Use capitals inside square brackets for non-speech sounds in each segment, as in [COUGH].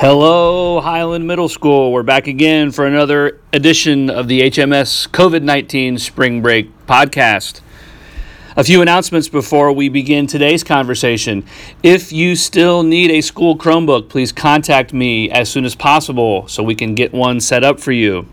Hello, Highland Middle School. We're back again for another edition of the HMS COVID 19 Spring Break podcast. A few announcements before we begin today's conversation. If you still need a school Chromebook, please contact me as soon as possible so we can get one set up for you.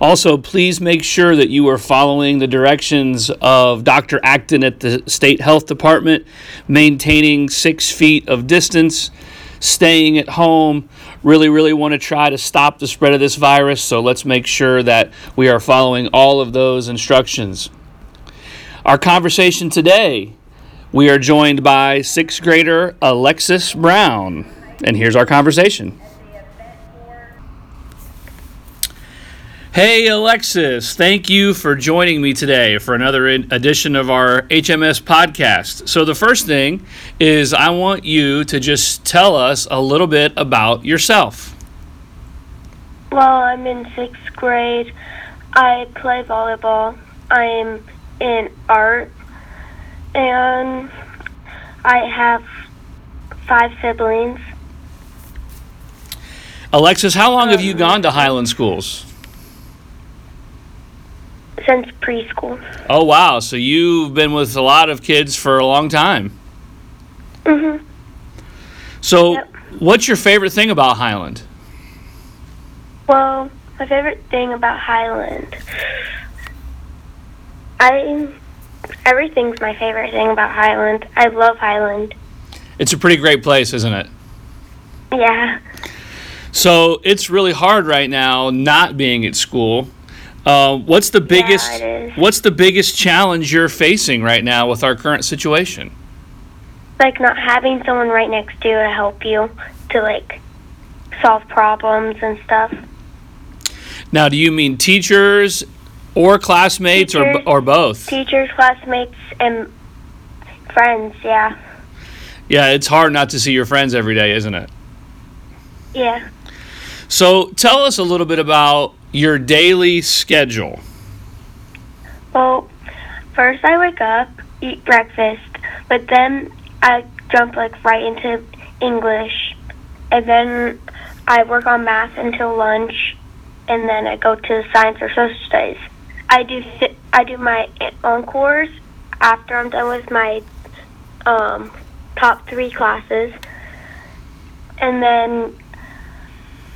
Also, please make sure that you are following the directions of Dr. Acton at the State Health Department, maintaining six feet of distance, staying at home. Really, really want to try to stop the spread of this virus, so let's make sure that we are following all of those instructions. Our conversation today, we are joined by sixth grader Alexis Brown. And here's our conversation. Hey, Alexis, thank you for joining me today for another edition of our HMS podcast. So, the first thing is I want you to just tell us a little bit about yourself. Well, I'm in sixth grade. I play volleyball. I'm in art. And I have five siblings. Alexis, how long have you gone to Highland Schools? Since preschool. Oh wow! So you've been with a lot of kids for a long time. Mhm. So, Yep. what's your favorite thing about Highland? Well, my favorite thing about Highland, I everything's my favorite thing about Highland. I love Highland. It's a pretty great place, isn't it? Yeah. So it's really hard right now not being at school. Uh, what's the biggest? is. What's the biggest challenge you're facing right now with our current situation? Like not having someone right next to you to help you to like solve problems and stuff. Now, do you mean teachers or classmates or or both? Teachers, classmates, and friends. Yeah. Yeah, it's hard not to see your friends every day, isn't it? Yeah. So tell us a little bit about your daily schedule. Well, first I wake up, eat breakfast, but then I jump like right into English, and then I work on math until lunch, and then I go to science or social studies. I do I do my encores after I'm done with my um, top three classes, and then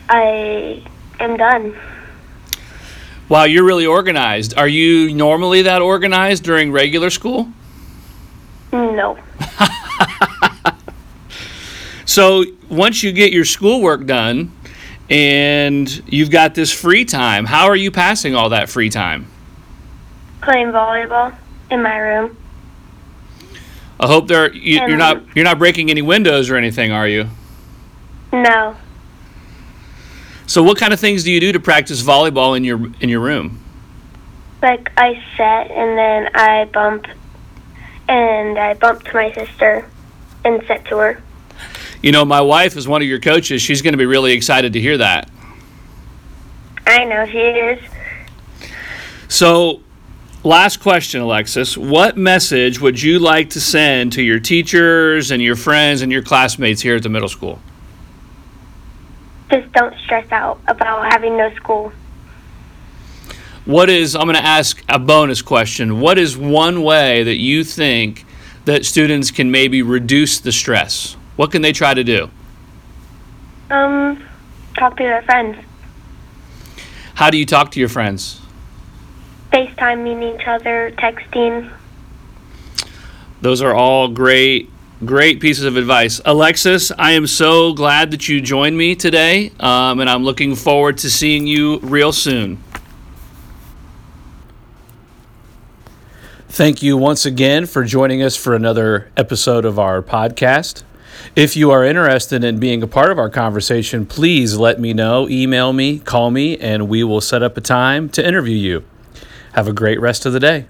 I am done. Wow, you're really organized. Are you normally that organized during regular school? No. [LAUGHS] So once you get your schoolwork done and you've got this free time, how are you passing all that free time? Playing volleyball in my room. I hope there you, you're Um, not you're not breaking any windows or anything, are you? No. So what kind of things do you do to practice volleyball in your in your room? Like I set and then I bump and I bump to my sister and set to her. You know, my wife is one of your coaches. She's going to be really excited to hear that. I know she is. So, last question, Alexis. What message would you like to send to your teachers and your friends and your classmates here at the middle school? Just don't stress out about having no school. What is, I'm going to ask a bonus question. What is one way that you think that students can maybe reduce the stress? What can they try to do? Um, talk to their friends. How do you talk to your friends? FaceTiming each other, texting. Those are all great, great pieces of advice. Alexis, I am so glad that you joined me today, um, and I'm looking forward to seeing you real soon. Thank you once again for joining us for another episode of our podcast. If you are interested in being a part of our conversation, please let me know, email me, call me, and we will set up a time to interview you. Have a great rest of the day.